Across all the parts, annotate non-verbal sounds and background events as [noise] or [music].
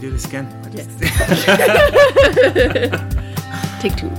do this again? Yes. [laughs] Take two.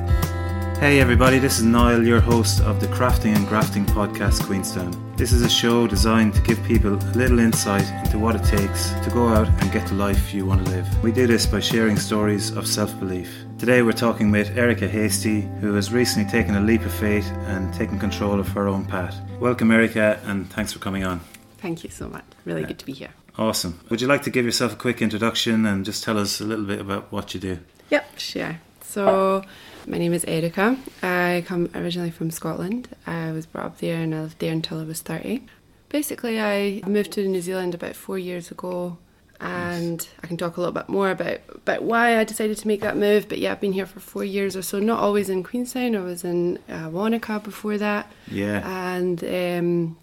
Hey everybody, this is Niall, your host of the Crafting and Grafting podcast Queenstown. This is a show designed to give people a little insight into what it takes to go out and get the life you want to live. We do this by sharing stories of self belief. Today we're talking with Erica Hastie, who has recently taken a leap of faith and taken control of her own path. Welcome, Erica, and thanks for coming on. Thank you so much. Really good to be here. Awesome. Would you like to give yourself a quick introduction and just tell us a little bit about what you do? Yep, sure. So, my name is Erica. I come originally from Scotland. I was brought up there and I lived there until I was 30. Basically, I moved to New Zealand about four years ago and I can talk a little bit more about, about why I decided to make that move. But yeah, I've been here for four years or so, not always in Queenstown. I was in uh, Wanaka before that. Yeah. And um,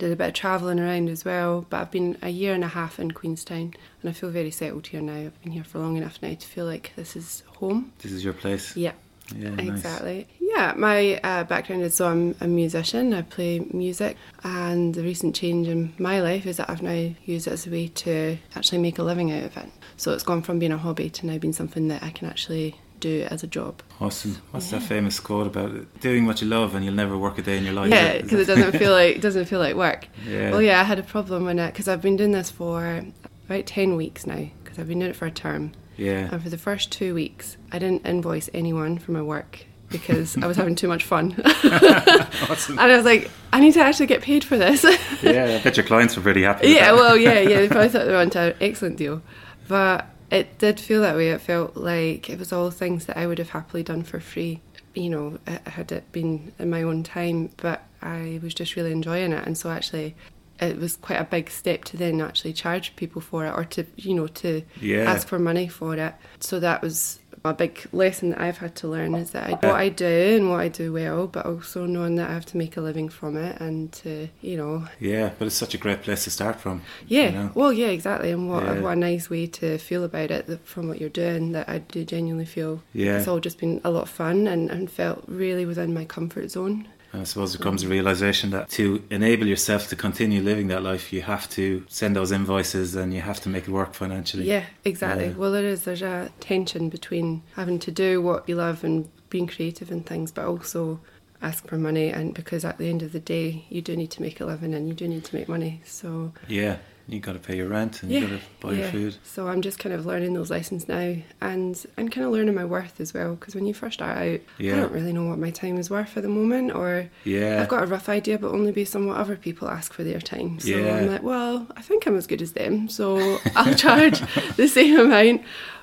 did a bit of travelling around as well, but I've been a year and a half in Queenstown and I feel very settled here now. I've been here for long enough now to feel like this is home. This is your place? Yeah, Yeah, nice. exactly. Yeah, my uh, background is so I'm a musician, I play music, and the recent change in my life is that I've now used it as a way to actually make a living out of it. So it's gone from being a hobby to now being something that I can actually do as a job. Awesome. What's that famous quote about doing what you love and you'll never work a day in your life? Yeah, because it doesn't feel like it doesn't feel like work. Yeah. Well, yeah, I had a problem when because I've been doing this for about ten weeks now because I've been doing it for a term, Yeah. and for the first two weeks I didn't invoice anyone for my work because I was having too much fun, [laughs] awesome. and I was like, I need to actually get paid for this. Yeah, I bet your clients were pretty happy. yeah, well, yeah, yeah, they [laughs] probably thought they were onto an excellent deal, but it did feel that way. It felt like it was all things that I would have happily done for free, you know, had it been in my own time. But I was just really enjoying it, and so actually, it was quite a big step to then actually charge people for it, or to you know to Yeah. ask for money for it. So that was a big lesson that I've had to learn is that I, what I do and what I do well, but also knowing that I have to make a living from it and to you know Yeah, but it's such a great place to start from. yeah, you know? well, yeah, exactly. And what, Yeah. what a nice way to feel about it from what you're doing. That I do genuinely feel Yeah. it's all just been a lot of fun and, and felt really within my comfort zone. And I suppose there comes a realization that to enable yourself to continue living that life, you have to send those invoices and you have to make it work financially. Yeah, exactly. Yeah. Well, there is. There's a tension between having to do what you love and being creative and things, but also ask for money. And because at the end of the day, you do need to make a living and you do need to make money. So Yeah, you got to pay your rent and yeah, you got to buy your food. So I'm just kind of learning those lessons now, and and kind of learning my worth as well. Because when you first start out, Yeah. I don't really know what my time is worth at the moment, or Yeah. I've got a rough idea, but only based on what other people ask for their time. So Yeah. I'm like, well, I think I'm as good as them, so I'll charge [laughs] the same amount.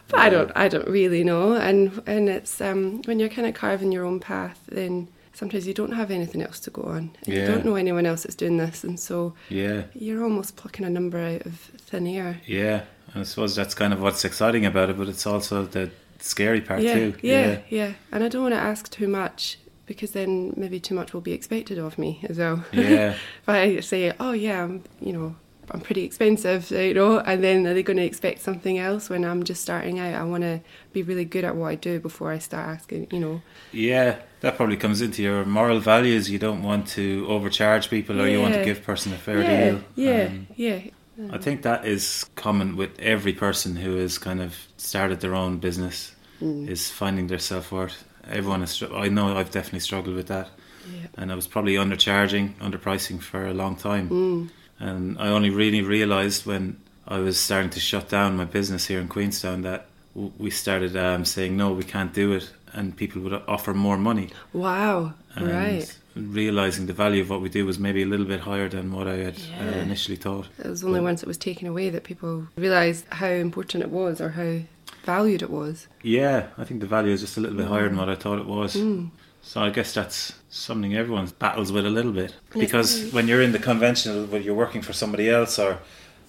But I don't, I don't really know. And and it's um, when you're kind of carving your own path, then sometimes you don't have anything else to go on. And You don't know anyone else that's doing this, and so Yeah. you're almost plucking a number out of thin air. Yeah. I suppose that's kind of what's exciting about it, but it's also the scary part yeah, too. Yeah, yeah, And I don't want to ask too much because then maybe too much will be expected of me as well. Yeah. [laughs] if I say, oh yeah, I'm, you know, I'm pretty expensive, you know, and then are they going to expect something else when I'm just starting out? I want to be really good at what I do before I start asking, you know. Yeah, that probably comes into your moral values. You don't want to overcharge people, or you want to give person a fair yeah, deal. yeah, Um, yeah. I think that is common with every person who has kind of started their own business, Mm. is finding their self worth. Everyone is. I know I've definitely struggled with that, yeah. and I was probably undercharging, underpricing for a long time. Mm. And I only really realised when I was starting to shut down my business here in Queenstown that w- we started um, saying no, we can't do it, and people would offer more money. Wow, And right. realising the value of what we do was maybe a little bit higher than what I had uh, initially thought. It was only once it was taken away that people realised how important it was or how valued it was. Yeah, I think the value is just a little bit higher than what I thought it was. Mm. So I guess that's something everyone battles with a little bit because when you're in the conventional, when you're working for somebody else or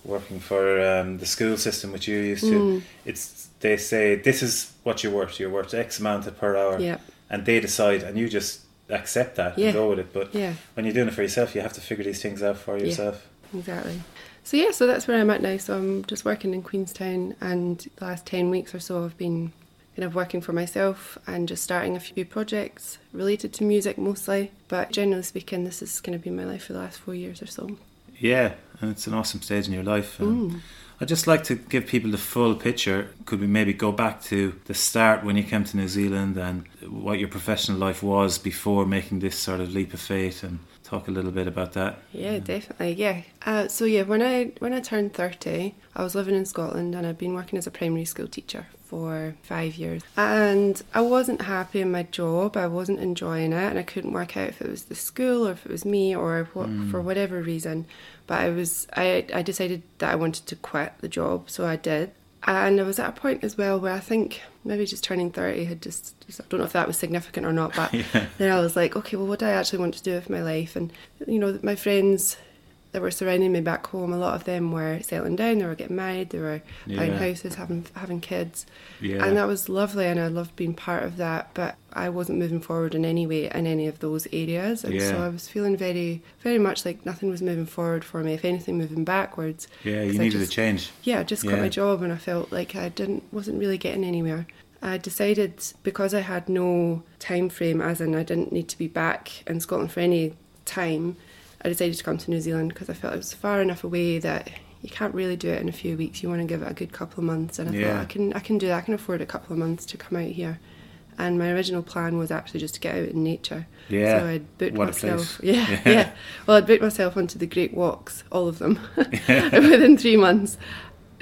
working for um, the school system which you're used to, Mm. it's they say this is what you're worth. You're worth X amount per hour, Yeah, and they decide, and you just accept that Yeah. and go with it. But yeah. when you're doing it for yourself, you have to figure these things out for yourself. Exactly. So yeah, so that's where I'm at now. So I'm just working in Queenstown, and the last ten weeks or so I've been kind of working for myself and just starting a few projects related to music mostly. But generally speaking, this is going to be my life for the last four years or so. Yeah, and it's an awesome stage in your life. And Mm. I'd just like to give people the full picture. Could we maybe go back to the start when you came to New Zealand and what your professional life was before making this sort of leap of faith and talk a little bit about that? Yeah, definitely. Yeah. Uh, so yeah, when I when I turned thirty, I was living in Scotland and I'd been working as a primary school teacher for five years. And I wasn't happy in my job. I wasn't enjoying it, and I couldn't work out if it was the school or if it was me or what Mm. for whatever reason. But I was I I decided that I wanted to quit the job, so I did. And I was at a point as well where I think maybe just turning 30 had just, just I don't know if that was significant or not, but [laughs] Yeah. then I was like, okay, well, what do I actually want to do with my life? And, you know, my friends that were surrounding me back home, a lot of them were settling down, they were getting married, they were buying Yeah. houses, having having kids. Yeah. And that was lovely, and I loved being part of that. But I wasn't moving forward in any way in any of those areas, and so I was feeling very, very much like nothing was moving forward for me. If anything, moving backwards. yeah, you needed just- a change. Yeah, I just got Yeah. my job, and I felt like I didn't wasn't really getting anywhere. I decided because I had no time frame, as in I didn't need to be back in Scotland for any time. I decided to come to New Zealand because I felt it was far enough away that you can't really do it in a few weeks. You want to give it a good couple of months, and I Yeah. thought I can I can do that. I can afford a couple of months to come out here. And my original plan was actually just to get out in nature. Yeah. So I'd booked What myself. [laughs] Yeah, Yeah. [laughs] yeah, Well, I'd booked myself onto the Great Walks, all of them, [laughs] within three months,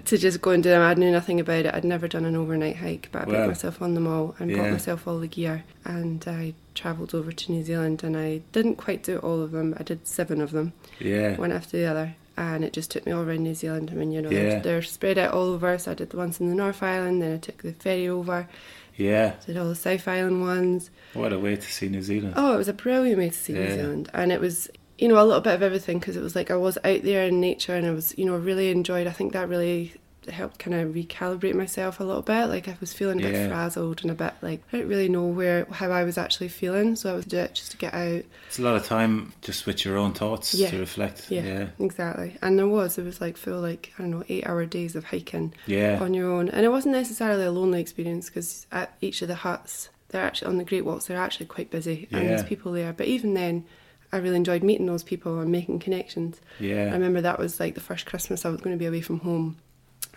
to just go and do them. I knew nothing about it. I'd never done an overnight hike, but I Wow. booked myself on them all and Yeah. bought myself all the gear. And I travelled over to New Zealand, and I didn't quite do all of them. I did seven of them Yeah. one after the other. And it just took me all around New Zealand. I mean, you know, Yeah. they're, they're spread out all over. So I did the ones in the North Island, then I took the ferry over, Yeah. did all the South Island ones. What a way to see New Zealand. Oh, it was a brilliant way to see New Zealand, and it was you know a little bit of everything because it was like I was out there in nature and I was you know really enjoyed. I think that really helped kind of recalibrate myself a little bit. Like I was feeling a bit Yeah. frazzled and a bit like I didn't really know where how I was actually feeling, so I was do it just to get out. It's a lot of time just with your own thoughts Yeah. to reflect. Yeah, Yeah. exactly. And there was it was like full like I don't know eight hour days of hiking Yeah. on your own, and it wasn't necessarily a lonely experience because at each of the huts, they're actually on the Great Walks. They're actually quite busy, and there's people there. But even then, I really enjoyed meeting those people and making connections. Yeah. I remember that was like the first Christmas I was going to be away from home.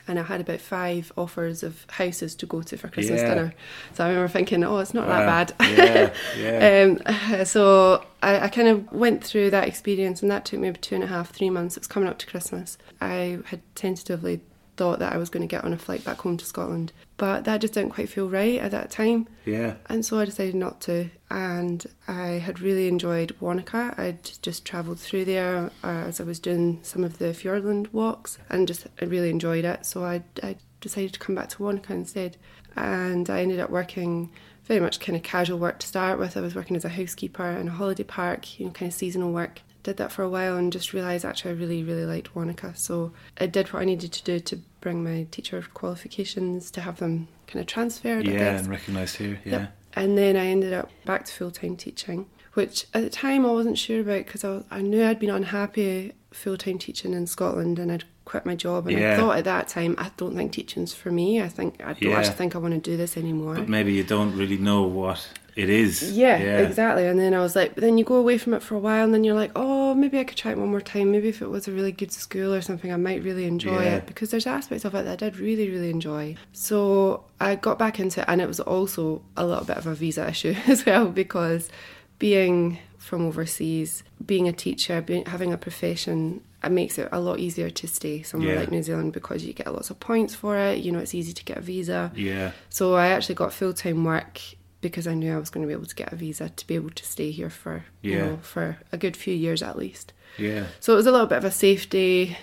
And I had about five offers of houses to go to for Christmas Yeah. dinner. So I remember thinking, oh, it's not Wow. that bad. Yeah. Yeah. [laughs] Um, [laughs] so I, I kind of went through that experience, and that took maybe two and a half, three months. It was coming up to Christmas. I had tentatively thought that I was going to get on a flight back home to Scotland, but that just didn't quite feel right at that time. yeah. And so I decided not to. And I had really enjoyed Wanaka. I'd just travelled through there uh, as I was doing some of the Fiordland walks and just I really enjoyed it. So I, I decided to come back to Wanaka instead. And I ended up working very much kind of casual work to start with. I was working as a housekeeper in a holiday park, you know, kind of seasonal work. Did that for a while and just realised actually I really, really liked Wanaka. So I did what I needed to do to bring my teacher qualifications to have them kind of transferred. Yeah. And recognised here. Yeah. Yep. And then I ended up back to full time teaching, which at the time I wasn't sure about because I, I knew I'd been unhappy full time teaching in Scotland and I'd quit my job. And Yeah. I thought at that time, I don't think teaching's for me. I think I don't Yeah. actually think I want to do this anymore. But maybe you don't really know what it is. Yeah, Yeah. exactly. And then I was like, but then you go away from it for a while, and then you're like, oh, maybe I could try it one more time. Maybe if it was a really good school or something, I might really enjoy Yeah. it because there's aspects of it that I did really, really enjoy. So I got back into it, and it was also a little bit of a visa [laughs] issue as well because being from overseas, being a teacher, being, having a profession, it makes it a lot easier to stay somewhere Yeah. like New Zealand because you get lots of points for it. You know, it's easy to get a visa. Yeah. So I actually got full time work because I knew I was going to be able to get a visa to be able to stay here for you Yeah. know for a good few years at least. Yeah. So it was a little bit of a safety,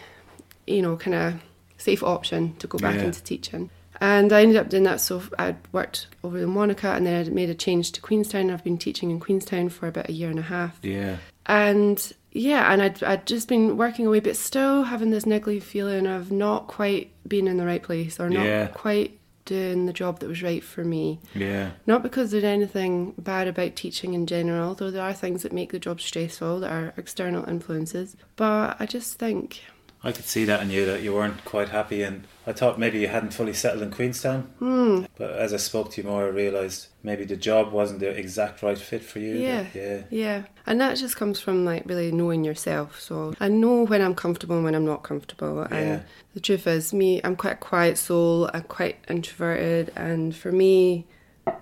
you know, kind of safe option to go back Yeah. into teaching. And I ended up doing that. So I'd worked over in Wanaka and then I made a change to Queenstown. I've been teaching in Queenstown for about a year and a half. Yeah. And yeah, and I'd, I'd just been working away, but still having this niggly feeling of not quite being in the right place or not Yeah. quite doing the job that was right for me. Yeah. Not because there's anything bad about teaching in general, though there are things that make the job stressful that are external influences. But I just think, I could see that in you that you weren't quite happy, and I thought maybe you hadn't fully settled in Queenstown. Hmm. But as I spoke to you more, I realised maybe the job wasn't the exact right fit for you. Yeah. yeah, Yeah, and that just comes from like really knowing yourself. So I know when I'm comfortable and when I'm not comfortable. And Yeah. the truth is, me, I'm quite a quiet soul. I'm quite introverted, and for me,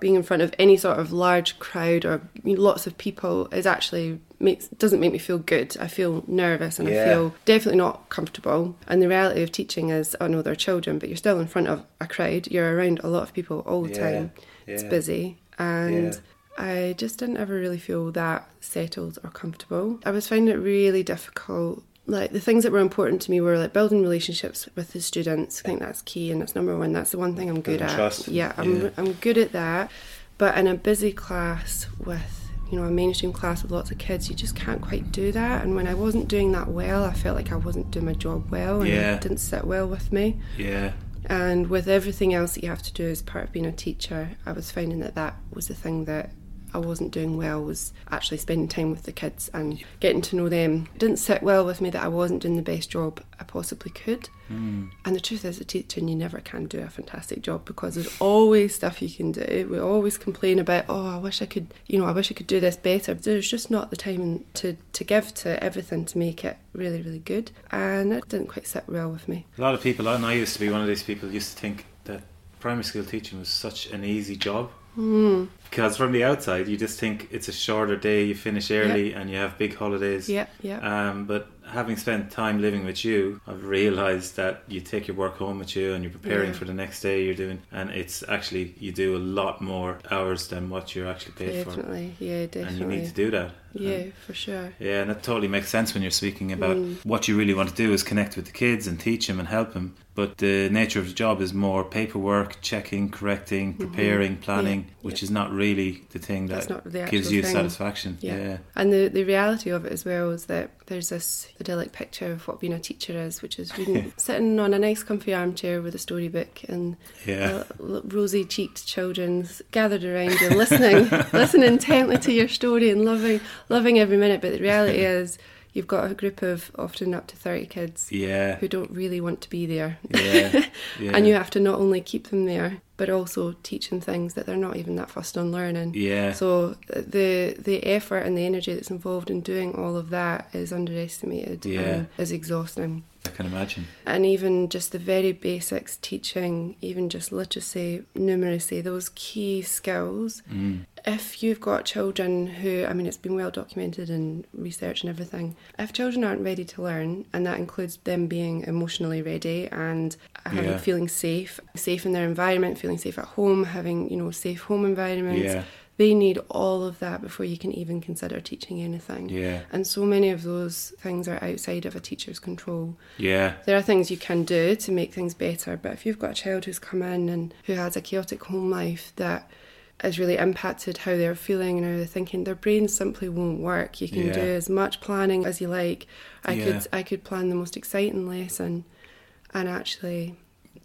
being in front of any sort of large crowd or lots of people is actually makes doesn't make me feel good. I feel nervous and Yeah. I feel definitely not comfortable. And the reality of teaching is, oh I know they're children, but you're still in front of a crowd. You're around a lot of people all the Yeah. time. It's busy and. Yeah. I just didn't ever really feel that settled or comfortable. I was finding it really difficult. Like the things that were important to me were like building relationships with the students. I think that's key and that's number one. That's the one thing I'm good Building at. trust. Yeah, I'm Yeah. I'm good at that. But in a busy class with you know a mainstream class with lots of kids, you just can't quite do that. And when I wasn't doing that well, I felt like I wasn't doing my job well, and Yeah. it didn't sit well with me. yeah, And with everything else that you have to do as part of being a teacher, I was finding that that was the thing that I wasn't doing well was actually spending time with the kids and getting to know them. It didn't sit well with me that I wasn't doing the best job I possibly could. Mm. And the truth is, a teacher, you never can do a fantastic job because there's always stuff you can do. We always complain about, oh, I wish I could, you know, I wish I could do this better. There's just not the time to, to give to everything to make it really, really good. And it didn't quite sit well with me. A lot of people, and I used to be one of these people, used to think that primary school teaching was such an easy job. Mm. Because from the outside, you just think it's a shorter day, you finish early, and you have big holidays. Yeah, yeah. Um, but having spent time living with you, I've realised that you take your work home with you and you're preparing Yeah. for the next day you're doing, and it's actually, you do a lot more hours than what you're actually paid for. Definitely, yeah, definitely. And you need to do that. Yeah, And- for sure. yeah, and that totally makes sense when you're speaking about Mm. what you really want to do is connect with the kids and teach them and help them. But the nature of the job is more paperwork, checking, correcting, preparing, planning, Mm-hmm. Yeah, which yeah. is not really the thing that the gives you thing. satisfaction. Yeah. Yeah. And the, the reality of it as well is that there's this idyllic picture of what being a teacher is, which is reading, [laughs] sitting on a nice comfy armchair with a storybook and Yeah. uh, rosy cheeked children gathered around you, listening, [laughs] listening intently to your story and loving, loving every minute. But the reality [laughs] is, you've got a group of often up to 30 kids Yeah. who don't really want to be there. Yeah. [laughs] yeah. And you have to not only keep them there, but also teach them things that they're not even that fussed on learning. Yeah. So uh, the the effort and the energy that's involved in doing all of that is underestimated Yeah. and is exhausting. I can imagine. And even just the very basics, teaching, even just literacy, numeracy, those key skills. Mm. If you've got children who, I mean, it's been well documented in research and everything, if children aren't ready to learn, and that includes them being emotionally ready and having, Yeah. feeling safe, safe in their environment, feeling safe at home, having, you know, safe home environments, Yeah. They need all of that before you can even consider teaching anything. Yeah. And so many of those things are outside of a teacher's control. Yeah. There are things you can do to make things better, but if you've got a child who's come in and who has a chaotic home life that has really impacted how they're feeling and how they're thinking, their brain simply won't work. You can Yeah. do as much planning as you like. I Yeah. could I could plan the most exciting lesson and actually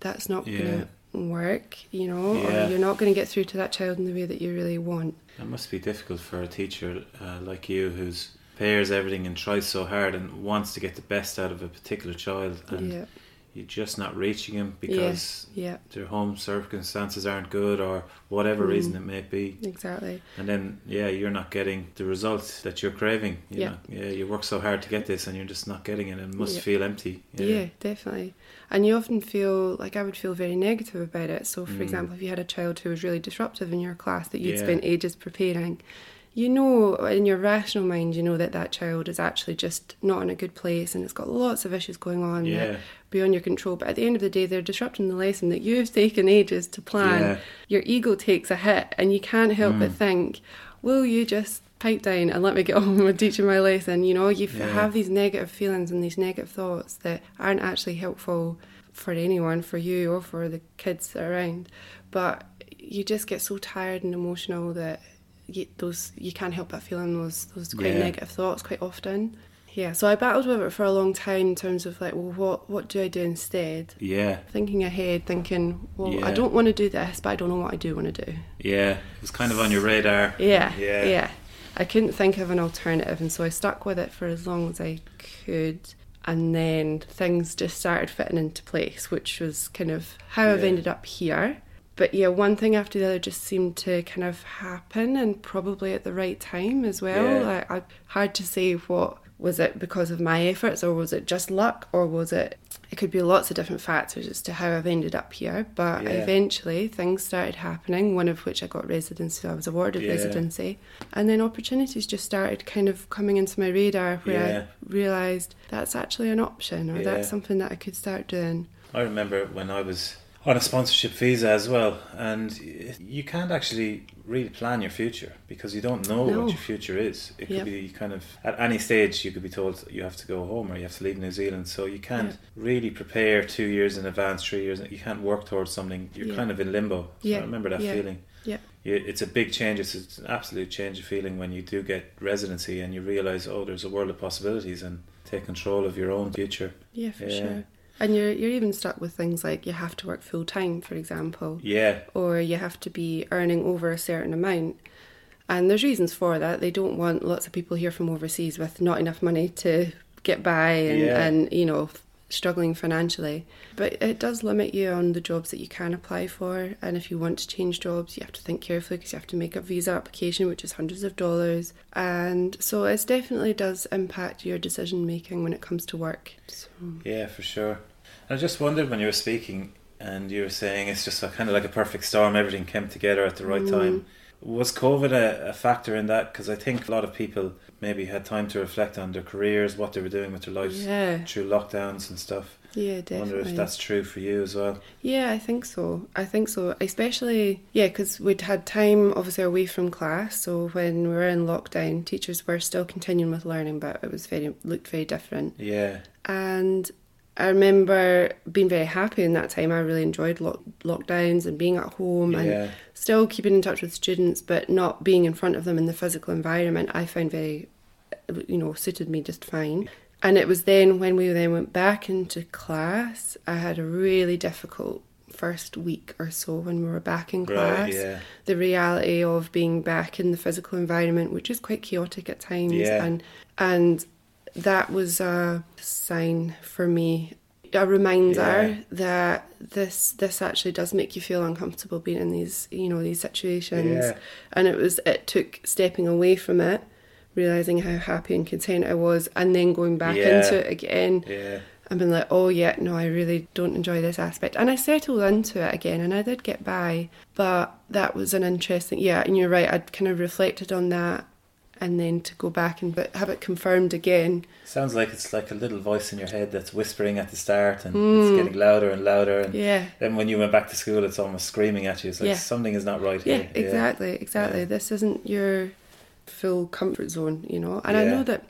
that's not Yeah. gonna work, you know, Yeah. or you're not gonna get through to that child in the way that you really want. That must be difficult for a teacher uh, like you who's prepares everything and tries so hard and wants to get the best out of a particular child and yeah. You're just not reaching him because Yeah, their home circumstances aren't good or whatever Mm. reason it may be exactly. and then yeah you're not getting the results that you're craving you Yeah. know? yeah you work so hard to get this and you're just not getting it and it must Yeah. feel empty Yeah. definitely. And you often feel like I would feel very negative about it. So, for Mm. example, if you had a child who was really disruptive in your class that you'd Yeah. spent ages preparing, you know, in your rational mind, you know that that child is actually just not in a good place and it's got lots of issues going on yeah are beyond your control. But at the end of the day, they're disrupting the lesson that you've taken ages to plan. Yeah. Your ego takes a hit, and you can't help Mm. but think, will you just pipe down and let me get [laughs] on with teaching my lesson? You know, you Yeah. have these negative feelings and these negative thoughts that aren't actually helpful for anyone, for you or for the kids around. But you just get so tired and emotional that you, those you can't help but feeling those those quite Yeah. negative thoughts quite often. Yeah, so I battled with it for a long time in terms of like, well, what what do I do instead? yeah Thinking ahead, thinking, well, I don't want to do this, but I don't know what I do want to do. yeah it was kind of on your radar Yeah, Yeah. yeah. I couldn't think of an alternative, and so I stuck with it for as long as I could. and then things just started fitting into place, which was kind of how I've ended up here. But yeah, one thing after the other just seemed to kind of happen, and probably at the right time as well. Yeah. Like, I hard to say what was it because of my efforts, or was it just luck, or was it? It could be lots of different factors as to how I've ended up here. But Yeah. eventually, things started happening. One of which I got residency. I was awarded Yeah. residency, and then opportunities just started kind of coming into my radar, where Yeah. I realised that's actually an option, or that's something that I could start doing. I remember when I was on a sponsorship visa as well, and you can't actually really plan your future because you don't know No. what your future is. It could be kind of at any stage you could be told you have to go home or you have to leave New Zealand, so you can't really prepare two years in advance, three years. You can't work towards something. You're Yeah. kind of in limbo. So Yeah. I remember that Yeah. feeling. Yeah. It's a big change. It's, an absolute change of feeling when you do get residency and you realize, oh, there's a world of possibilities and take control of your own future. Yeah, for sure. And you're you're even stuck with things like you have to work full time, for example, Yeah, or you have to be earning over a certain amount. And there's reasons for that. They don't want lots of people here from overseas with not enough money to get by and, Yeah. and you know struggling financially. But it does limit you on the jobs that you can apply for. And if you want to change jobs, you have to think carefully because you have to make a visa application, which is hundreds of dollars. And so it definitely does impact your decision making when it comes to work. So. Yeah, for sure. I just wondered when you were speaking and you were saying it's just a, kind of like a perfect storm, everything came together at the right Mm. time. Was COVID a, a factor in that? Because I think a lot of people maybe had time to reflect on their careers, what they were doing with their lives Yeah, through lockdowns and stuff. yeah, I definitely. wonder if that's true for you as well. Yeah, I think so. I think so. Especially, yeah, because we'd had time obviously away from class. So when we were in lockdown, teachers were still continuing with learning, but it was very looked very different. Yeah, And I remember being very happy in that time. I really enjoyed lock- lockdowns and being at home and still keeping in touch with students, but not being in front of them in the physical environment. I found very, you know, suited me just fine. And it was then when we then went back into class, I had a really difficult first week or so when we were back in class. right, yeah, The reality of being back in the physical environment, which is quite chaotic at times, Yeah. and and that was a sign for me, a reminder Yeah. that this this actually does make you feel uncomfortable being in these you know these situations, Yeah. and it was it took stepping away from it, realizing how happy and content I was, and then going back Yeah. into it again yeah, and been like, oh yeah, no, I really don't enjoy this aspect. And I settled into it again and I did get by. But that was an interesting, yeah, and you're right, I'd kind of reflected on that and then to go back and but have it confirmed again. Sounds like it's like a little voice in your head that's whispering at the start and it's getting louder and louder. And Mm. Yeah. then when you went back to school, it's almost screaming at you. It's like Yeah. something is not right Yeah, here. exactly, exactly. Yeah. This isn't your full comfort zone, you know. And I know that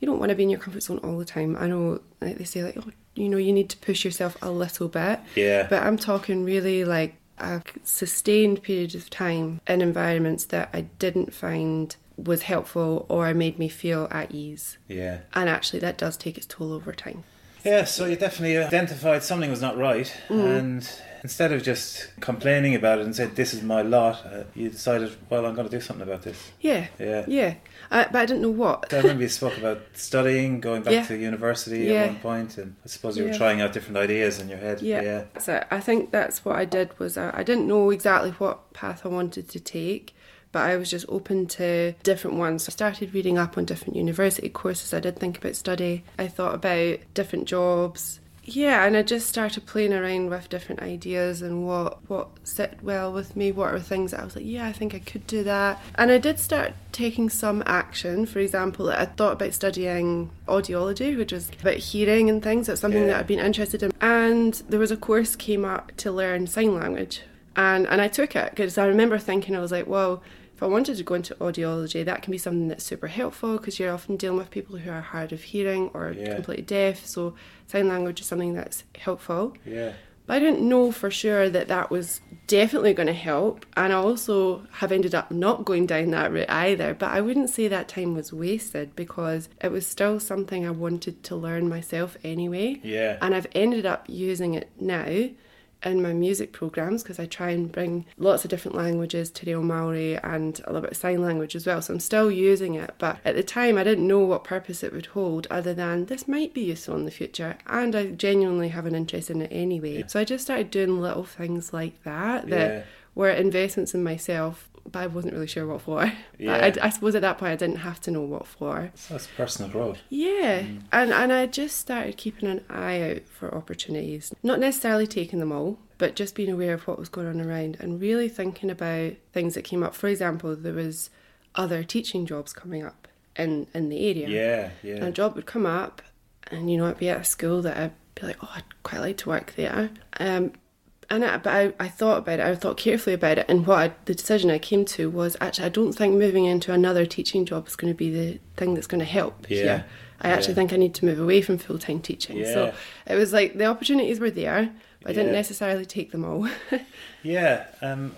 you don't want to be in your comfort zone all the time. I know, like they say, like, oh, you know, you need to push yourself a little bit. Yeah, But I'm talking really like a sustained period of time in environments that I didn't find was helpful or made me feel at ease. yeah. And actually, that does take its toll over time. Yeah, so you definitely identified something was not right, Mm. and instead of just complaining about it and said this is my lot, uh, you decided, well, I'm going to do something about this. Yeah, Yeah. yeah. I, but I didn't know what. So I remember you spoke about studying, going back Yeah. to university Yeah. at one point, and I suppose you were Yeah. trying out different ideas in your head. Yeah. yeah, So I think that's what I did was I, I didn't know exactly what path I wanted to take, but I was just open to different ones. I started reading up on different university courses. I did think about study. I thought about different jobs. Yeah, and I just started playing around with different ideas and what what sit well with me. What are things that I was like, yeah, I think I could do that. And I did start taking some action. For example, I thought about studying audiology, which is about hearing and things. That's something Yeah. that I've been interested in. And there was a course came up to learn sign language, and and I took it because I remember thinking I was like, well. If I wanted to go into audiology, that can be something that's super helpful because you're often dealing with people who are hard of hearing or Yeah. completely deaf. So sign language is something that's helpful. yeah, But I didn't know for sure that that was definitely going to help. And I also have ended up not going down that route either. But I wouldn't say that time was wasted because it was still something I wanted to learn myself anyway. yeah, And I've ended up using it now in my music programs because I try and bring lots of different languages to Reo Maori and a little bit of sign language as well. So I'm still using it, but at the time I didn't know what purpose it would hold other than this might be useful in the future and I genuinely have an interest in it anyway. So I just started doing little things like that that Yeah. were investments in myself. But I wasn't really sure what for. [laughs] Yeah. I, I suppose at that point I didn't have to know what for. So that's personal growth. Yeah, and and I just started keeping an eye out for opportunities, not necessarily taking them all, but just being aware of what was going on around and really thinking about things that came up. For example, there was other teaching jobs coming up in in the area. Yeah, And a job would come up, and you know, I'd be at a school that I'd be like, oh, I'd quite like to work there. Um, and I, but I, I thought about it, I thought carefully about it, and what I, the decision I came to was actually, I don't think moving into another teaching job is going to be the thing that's going to help Yeah, here. I actually yeah. think I need to move away from full time teaching. So it was like the opportunities were there, but I didn't Yeah. necessarily take them all. [laughs] Yeah, um,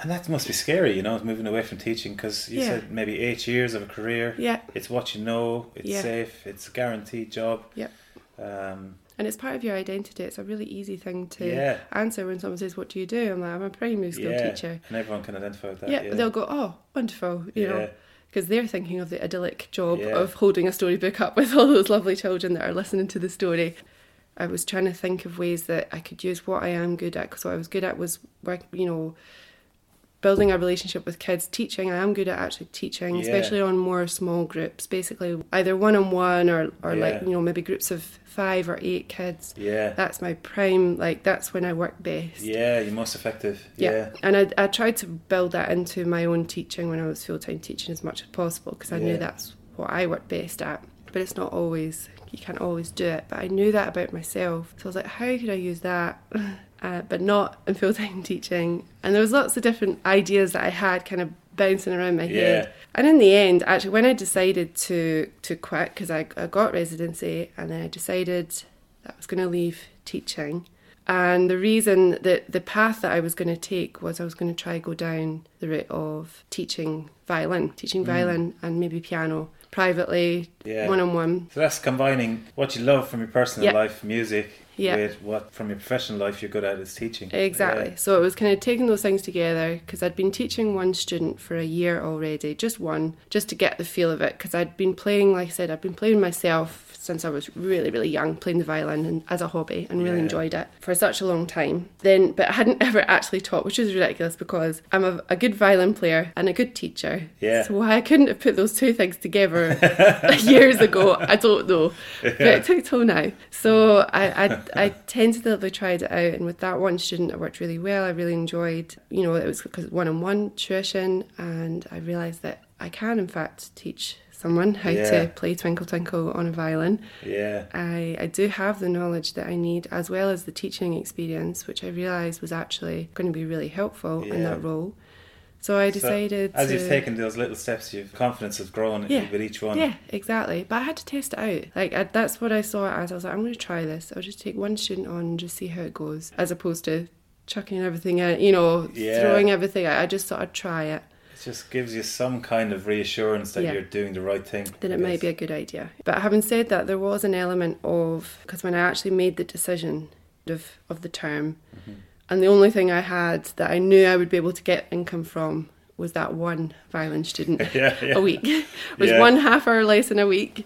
and that must be scary, you know, moving away from teaching because you Yeah. said maybe eight years of a career. yeah, It's what you know. It's Yeah. safe. It's a guaranteed job. Yeah. Um, and it's part of your identity. It's a really easy thing to yeah. answer when someone says, "What do you do?" I'm like, "I'm a primary school yeah. teacher." And everyone can identify with that. yeah, Yeah. they'll go, "Oh, wonderful," you know. Because they're thinking of the idyllic job of holding a storybook up with all those lovely children that are listening to the story. I was trying to think of ways that I could use what I am good at because what I was good at was work, you know, building a relationship with kids, teaching. I am good at actually teaching, Yeah. especially on more small groups, basically either one on one or or like you know maybe groups of five or eight kids. Yeah. That's my prime. Like that's when I work best. Yeah, you're most effective. Yeah. Yeah. And I, I tried to build that into my own teaching when I was full time teaching as much as possible because I Yeah. knew that's what I worked best at. But it's not always, you can't always do it. But I knew that about myself. So I was like, how could I use that? [laughs] Uh, but not in full [laughs] time teaching. And there was lots of different ideas that I had kind of bouncing around my head. Yeah. And in the end, actually, when I decided to to quit because I, I got residency and then I decided that I was going to leave teaching. And the reason that the path that I was going to take was I was going to try go down the route of teaching violin, teaching violin and maybe piano privately, Yeah. one on one. So that's combining what you love from your personal Yeah. life, music, Yeah. with what from your professional life you're good at is teaching. Exactly. So it was kind of taking those things together because I'd been teaching one student for a year already, just one, just to get the feel of it. Because I'd been playing, like I said, I'd been playing myself since I was really, really young, playing the violin and, as a hobby and really Yeah. enjoyed it for such a long time. Then, but I hadn't [laughs] ever actually taught, which is ridiculous because I'm a, a good violin player and a good teacher. Yeah. So why I couldn't have put those two things together [laughs] years ago, I don't know. But it [laughs] took till now. So I, I, I tentatively tried it out, and with that one student, it worked really well. I really enjoyed, you know, it was because one on one tuition, and I realised that I can, in fact, teach someone how Yeah. to play Twinkle Twinkle on a violin. Yeah. I, I do have the knowledge that I need, as well as the teaching experience, which I realised was actually going to be really helpful in that role. So I So, decided As to, you've taken those little steps, your confidence has grown Yeah. with each one. Yeah, exactly. But I had to test it out. Like I, that's what I saw it as. I was like, I'm going to try this. I'll just take one student on and just see how it goes, as opposed to chucking everything out. You know, Yeah. throwing everything out. I just thought I'd try it. It just gives you some kind of reassurance that Yeah. you're doing the right thing. Then I it might guess. be a good idea. But having said that, there was an element of because when I actually made the decision of of the term, Mm-hmm. and the only thing I had that I knew I would be able to get income from was that one violin student [laughs] yeah, yeah. a week, [laughs] was Yeah. one half hour lesson a week.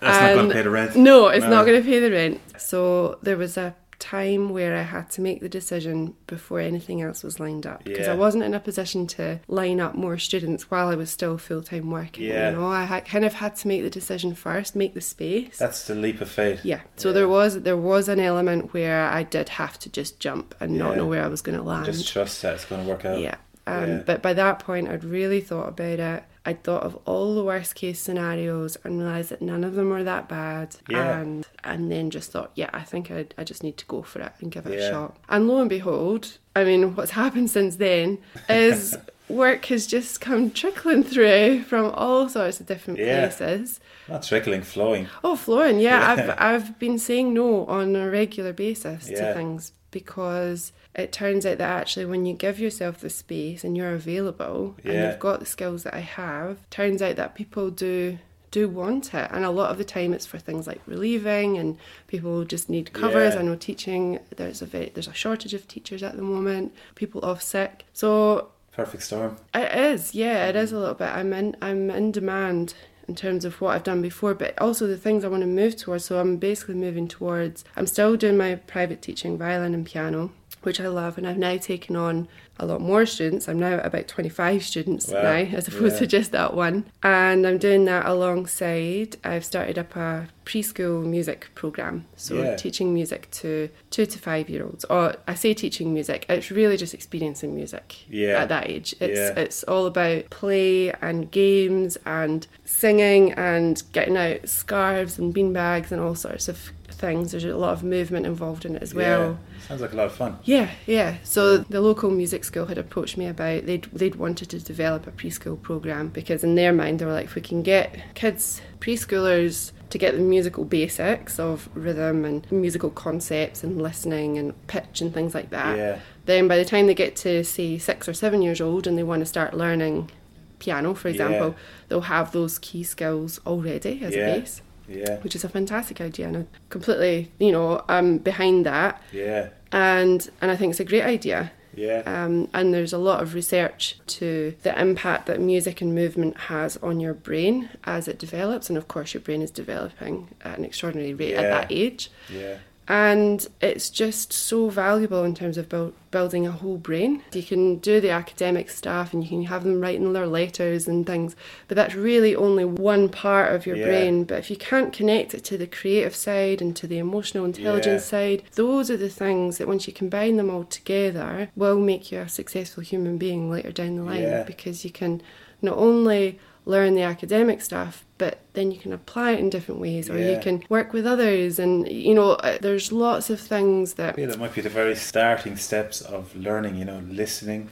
That's not going to pay the rent. No, it's No. not going to pay the rent. So there was a time where I had to make the decision before anything else was lined up because Yeah. I wasn't in a position to line up more students while I was still full time working. Yeah. You know, I had, kind of had to make the decision first, make the space. That's the leap of faith. yeah. So Yeah. there was there was an element where I did have to just jump and not know where I was going to land. Just trust that it's going to work out. Yeah. Um, Yeah. But by that point, I'd really thought about it. I'd thought of all the worst case scenarios and realised that none of them were that bad. Yeah. And and then just thought, yeah, I think I'd, I just need to go for it and give it a shot. And lo and behold, I mean, what's [laughs] happened since then is [laughs] work has just come trickling through from all sorts of different Yeah. places. Not trickling, flowing. Oh, flowing, yeah. Yeah. [laughs] I've I've been saying no on a regular basis Yeah. to things because it turns out that actually when you give yourself the space and you're available and you've got the skills that I have, turns out that people do do want it. And a lot of the time it's for things like relieving and people just need covers. Yeah. I know teaching there's a very, there's a shortage of teachers at the moment, people off sick. So Perfect storm. it is, yeah, it is a little bit. I'm in I'm in demand in terms of what I've done before, but also the things I want to move towards. So I'm basically moving towards I'm still doing my private teaching violin and piano, which I love, and I've now taken on a lot more students. I'm now at about 25 students Wow, now, as opposed yeah. to just that one. And I'm doing that alongside, I've started up a preschool music program. So Yeah. teaching music to two to five year olds. Or I say teaching music, it's really just experiencing music Yeah. at that age. It's it's all about play and games and singing and getting out scarves and beanbags and all sorts of things. There's a lot of movement involved in it as well. Yeah. Sounds like a lot of fun. Yeah, yeah. So the local music school had approached me about they'd they'd wanted to develop a preschool program because in their mind they were like, if we can get kids preschoolers to get the musical basics of rhythm and musical concepts and listening and pitch and things like that, Yeah. then by the time they get to say six or seven years old and they want to start learning piano, for example, Yeah. they'll have those key skills already as Yeah. a base. Yeah. Which is a fantastic idea, and I completely, you know, I'm behind that Yeah. and and I think it's a great idea. Yeah. Um, and there's a lot of research to the impact that music and movement has on your brain as it develops, and of course your brain is developing at an extraordinary rate at that age. Yeah. And it's just so valuable in terms of build, building a whole brain. You can do the academic stuff and you can have them writing their letters and things, but that's really only one part of your Yeah. brain. But if you can't connect it to the creative side and to the emotional intelligence side, those are the things that once you combine them all together will make you a successful human being later down the line Yeah. because you can not only learn the academic stuff but then you can apply it in different ways or you can work with others and you know uh, there's lots of things that feel it might be the very starting steps of learning, you know, listening.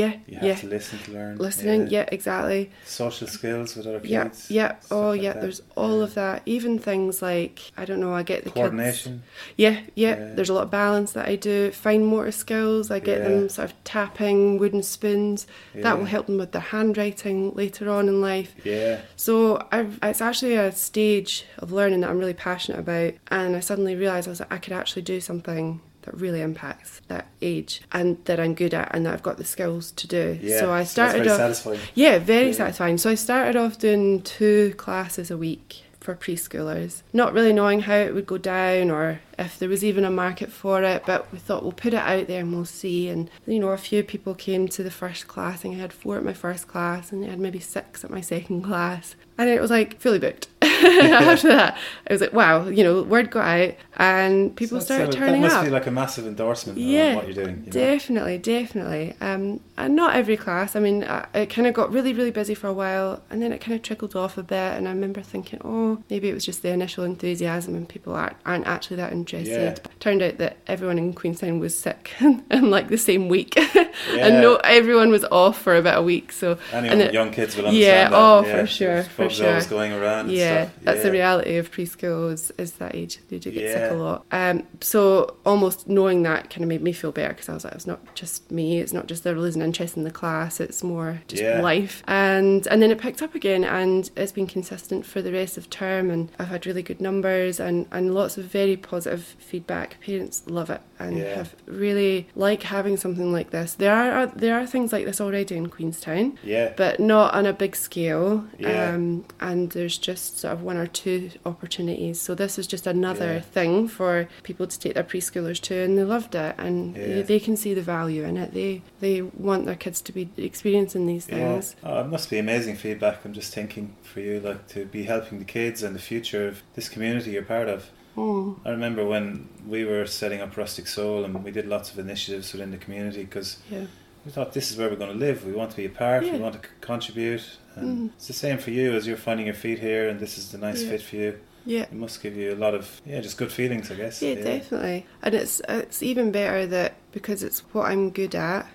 Yeah You have yeah to listen to learn. listening yeah. exactly Social skills with other yeah kids. yeah stuff oh like yeah that. there's all of that even things like i don't know i get the kids Coordination. Yeah, yeah, Yeah. There's a lot of balance that I do. Fine motor skills. I get Yeah. them sort of tapping wooden spoons. Yeah. That will help them with their handwriting later on in life. Yeah. So I've, it's actually a stage of learning that I'm really passionate about, and I suddenly realised I was like, I could actually do something that really impacts that age and that I'm good at and that I've got the skills to do. Yeah. So I started very off. satisfying. Yeah, very Yeah. satisfying. So I started off doing two classes a week for preschoolers, not really knowing how it would go down or if there was even a market for it, but we thought we'll put it out there and we'll see. And you know, a few people came to the first class, and I had four at my first class, and I had maybe six at my second class, and it was like fully booked. [laughs] After that, I was like, wow, you know, word got out, and people So started a- turning up. That must up. be like a massive endorsement Yeah, what you're doing. You know? Definitely, definitely. Um, and not every class. I mean, I, it kind of got really, really busy for a while, and then it kind of trickled off a bit. And I remember thinking, oh, maybe it was just the initial enthusiasm, and people aren't, aren't actually that Yeah. Turned out that everyone in Queenstown was sick [laughs] in like the same week, [laughs] Yeah. and no, everyone was off for about a week. So Anyone and it- young kids will yeah, understand that. oh, yeah. for sure, for sure. going around. and yeah, that's the reality of preschool is, is that age. They do get sick a lot. Um, so almost knowing that kind of made me feel better because I was like, it's not just me. It's not just they're losing interest in the class. It's more just Yeah. life. And and then it picked up again, and it's been consistent for the rest of term. And I've had really good numbers and and lots of very positive feedback. Parents love it and Yeah. have really like having something like this. There are there are things like this already in Queenstown Yeah. but not on a big scale. Yeah. Um, and there's just sort of one or two opportunities. So this is just another Yeah. thing for people to take their preschoolers to, and they loved it, and Yeah. they, they can see the value in it. They they want their kids to be experiencing these things. Oh, it must be amazing feedback. I'm just thinking for you, like to be helping the kids and the future of this community you're part of. Oh, I remember when we were setting up Rustic Soul and we did lots of initiatives within the community because yeah, we thought this is where we're going to live. We want to be a part. Yeah. We want to c- contribute. And Mm. it's the same for you as you're finding your feet here, and this is the nice Yeah. fit for you. yeah. It must give you a lot of yeah, just good feelings, I guess. Yeah, definitely. And it's it's even better that because it's what I'm good at,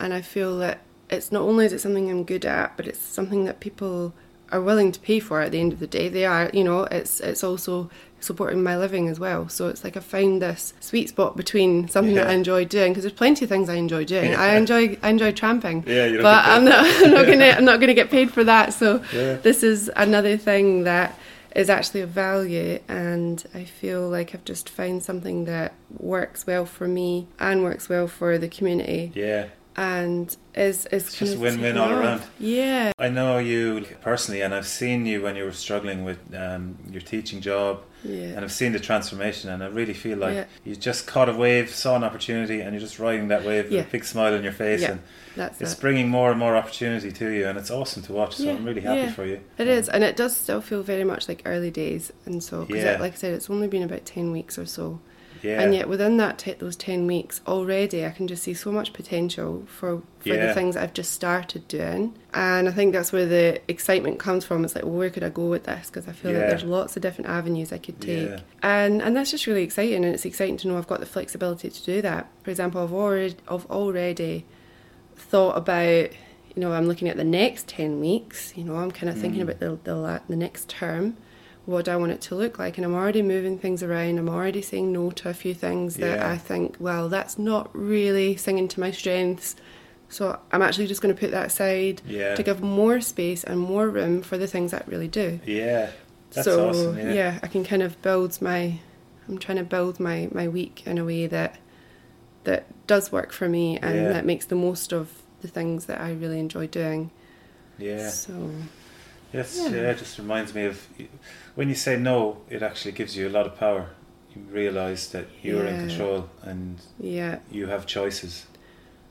and I feel that it's not only is it something I'm good at, but it's something that people are willing to pay for at the end of the day. They are, you know, it's it's also supporting my living as well. So it's like I found this sweet spot between something that I enjoy doing because there's plenty of things I enjoy doing. Yeah. I enjoy I enjoy tramping, Yeah, but I'm not I'm not gonna I'm not gonna get paid for that. So Yeah. this is another thing that is actually of value and I feel like I've just found something that works well for me and works well for the community Yeah. And is is It's just win-win all around. Yeah. I know you personally, and I've seen you when you were struggling with um, your teaching job, Yeah. and I've seen the transformation. And I really feel like Yeah. you just caught a wave, saw an opportunity, and you're just riding that wave with a big smile on your face, Yeah. and That's it's it. bringing more and more opportunity to you, and it's awesome to watch. So Yeah, I'm really happy yeah. for you. It is, and it does still feel very much like early days, and so because Yeah. like I said, it's only been about ten weeks or so, Yeah. and yet within that te- those ten weeks already, I can just see so much potential for for Yeah. the things I've just started doing, and I think that's where the excitement comes from. It's like, well, where could I go with this? Because I feel Yeah. like there's lots of different avenues I could take, Yeah. and and that's just really exciting, and it's exciting to know I've got the flexibility to do that. For example, I've already I've already thought about you know i'm looking at the next 10 weeks you know i'm kind of thinking Mm. about the, the, the next term what do i want it to look like and i'm already moving things around i'm already saying no to a few things that Yeah. i think well that's not really singing to my strengths so i'm actually just going to put that aside Yeah. to give more space and more room for the things that really do Yeah. That's so awesome. Yeah. i can kind of build my i'm trying to build my my week in a way that that does work for me and Yeah. that makes the most of the things that i really enjoy doing Yeah. so Yes, Yeah. yeah. it just reminds me of when you say no, it actually gives you a lot of power. You realise that you're in control and yeah you have choices.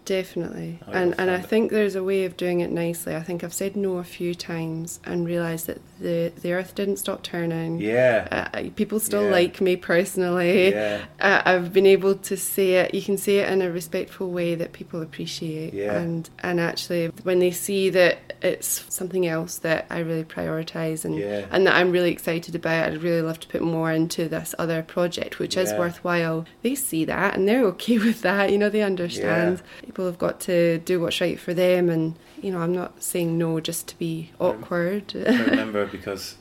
definitely I and and i it. think there's a way of doing it nicely i think i've said no a few times and realized that the the earth didn't stop turning Yeah. uh, people still Yeah. like me personally Yeah. uh, I've been able to say it. You can say it in a respectful way that people appreciate, Yeah. and and actually when they see that it's something else that I really prioritize and Yeah. and that I'm really excited about. I'd really love to put more into this other project, which is Yeah. worthwhile. They see that and they're [laughs] okay with that. You know, they understand. People have got to do what's right for them, and you know, I'm not saying no just to be awkward. I remember [laughs] because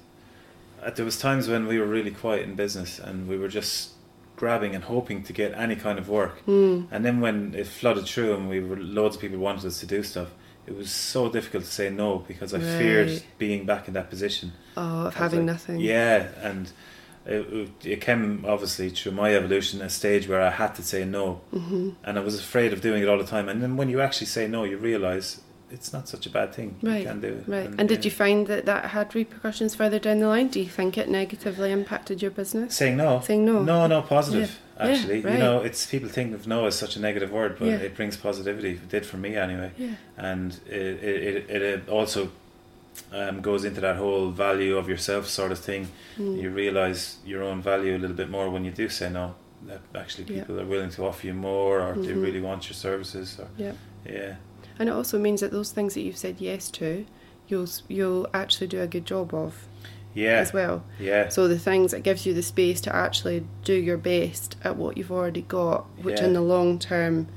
uh, there was times when we were really quiet in business and we were just grabbing and hoping to get any kind of work. Mm. And then when it flooded through and we were loads of people wanted us to do stuff, it was so difficult to say no because I feared being back in that position. Oh, of having like, nothing. Yeah, and it, it came obviously through my evolution a stage where I had to say no, hmm and I was afraid of doing it all the time. And then when you actually say no, you realize it's not such a bad thing. Right, You can do it. Right. And, did yeah. you find that that had repercussions further down the line? Do you think it negatively impacted your business? saying no? Saying no. No, no, positive. Yeah, yeah, Actually, right. you know, it's people think of no as such a negative word, but Yeah. it brings positivity. It did for me anyway, Yeah. and it it, it, it also um, goes into that whole value of yourself sort of thing. Mm. You realize your own value a little bit more when you do say no. That actually Yeah. people are willing to offer you more, or they Mhm. really want your services. Or, Yeah. yeah, And it also means that those things that you've said yes to, you'll you'll actually do a good job of yeah, as well. yeah, So the things that gives you the space to actually do your best at what you've already got, which Yeah. in the long term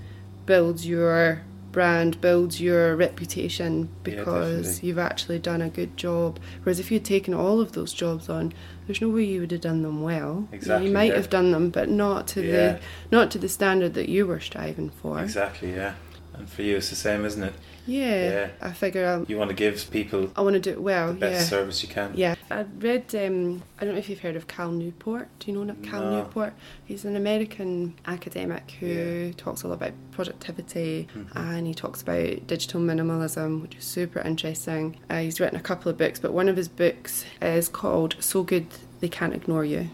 builds your brand, builds your reputation because definitely. you've actually done a good job. Whereas if you'd taken all of those jobs on, there's no way you would have done them well. Exactly, You might yeah. have done them, but not to Yeah. the not to the standard that you were striving for. exactly. Yeah, and for you, it's the same, isn't it? Yeah, Yeah. I figure I'll, You want to give people I want to do it well. the best yeah. service you can. Yeah, I read. Um, I don't know if you've heard of Cal Newport. Do you know Cal No. Newport? He's an American academic who Yeah. talks a lot about productivity Mhm. and he talks about digital minimalism, which is super interesting. Uh, he's written a couple of books, but one of his books is called "So Good They Can't Ignore You."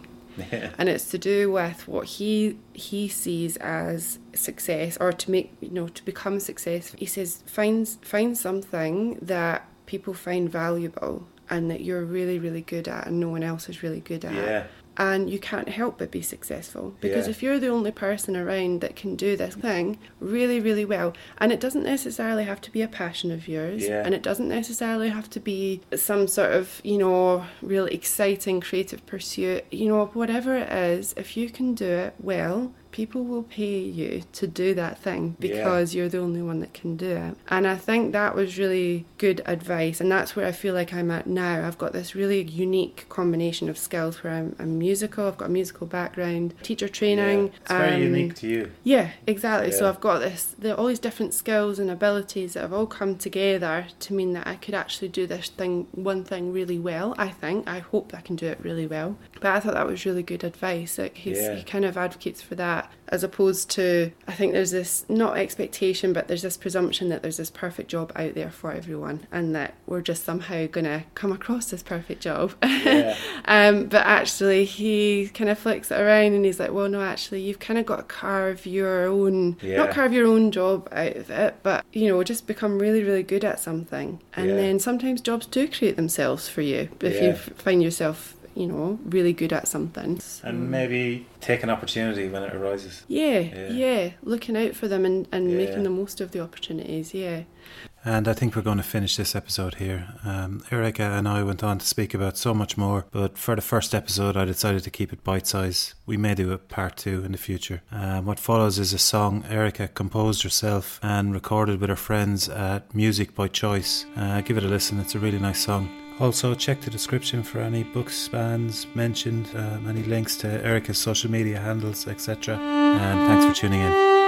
Yeah. and it's to do with what he he sees as success or to make you know to become successful he says find find something that people find valuable and that you're really really good at and no one else is really good at Yeah. And you can't help but be successful because Yeah. if you're the only person around that can do this thing really really well and it doesn't necessarily have to be a passion of yours Yeah. and it doesn't necessarily have to be some sort of you know really exciting creative pursuit you know whatever it is if you can do it well people will pay you to do that thing Yeah. because you're the only one that can do it. And I think that was really good advice. And that's where I feel like I'm at now. I've got this really unique combination of skills where I'm, I'm musical, I've got a musical background, teacher training. Yeah, It's very um, unique to you. Yeah, exactly. So I've got this, the, all these different skills and abilities that have all come together to mean that I could actually do this thing, one thing really well. I think. I hope I can do it really well. But I thought that was really good advice. Like he's, Yeah. he kind of advocates for that as opposed to I think there's this not expectation, but there's this presumption that there's this perfect job out there for everyone, and that we're just somehow gonna come across this perfect job. Yeah. [laughs] Um, but actually, he kind of flicks it around and he's like, well, no, actually, you've kind of got to carve your own, Yeah. not carve your own job out of it, but, you know, just become really, really good at something. And Yeah. then sometimes jobs do create themselves for you if you find yourself, you know, really good at something. And maybe take an opportunity when it arises. Yeah, Yeah. yeah, looking out for them and, and Yeah. making the most of the opportunities, yeah. And I think we're going to finish this episode here. Um, Erica and I went on to speak about so much more, but for the first episode, I decided to keep it bite size. We may do a part two in the future. Um, what follows is a song Erica composed herself and recorded with her friends at Music by Choice. Uh, give it a listen, it's a really nice song. Also, check the description for any books, bands mentioned, um, any links to Erica's social media handles, etc. And thanks for tuning in.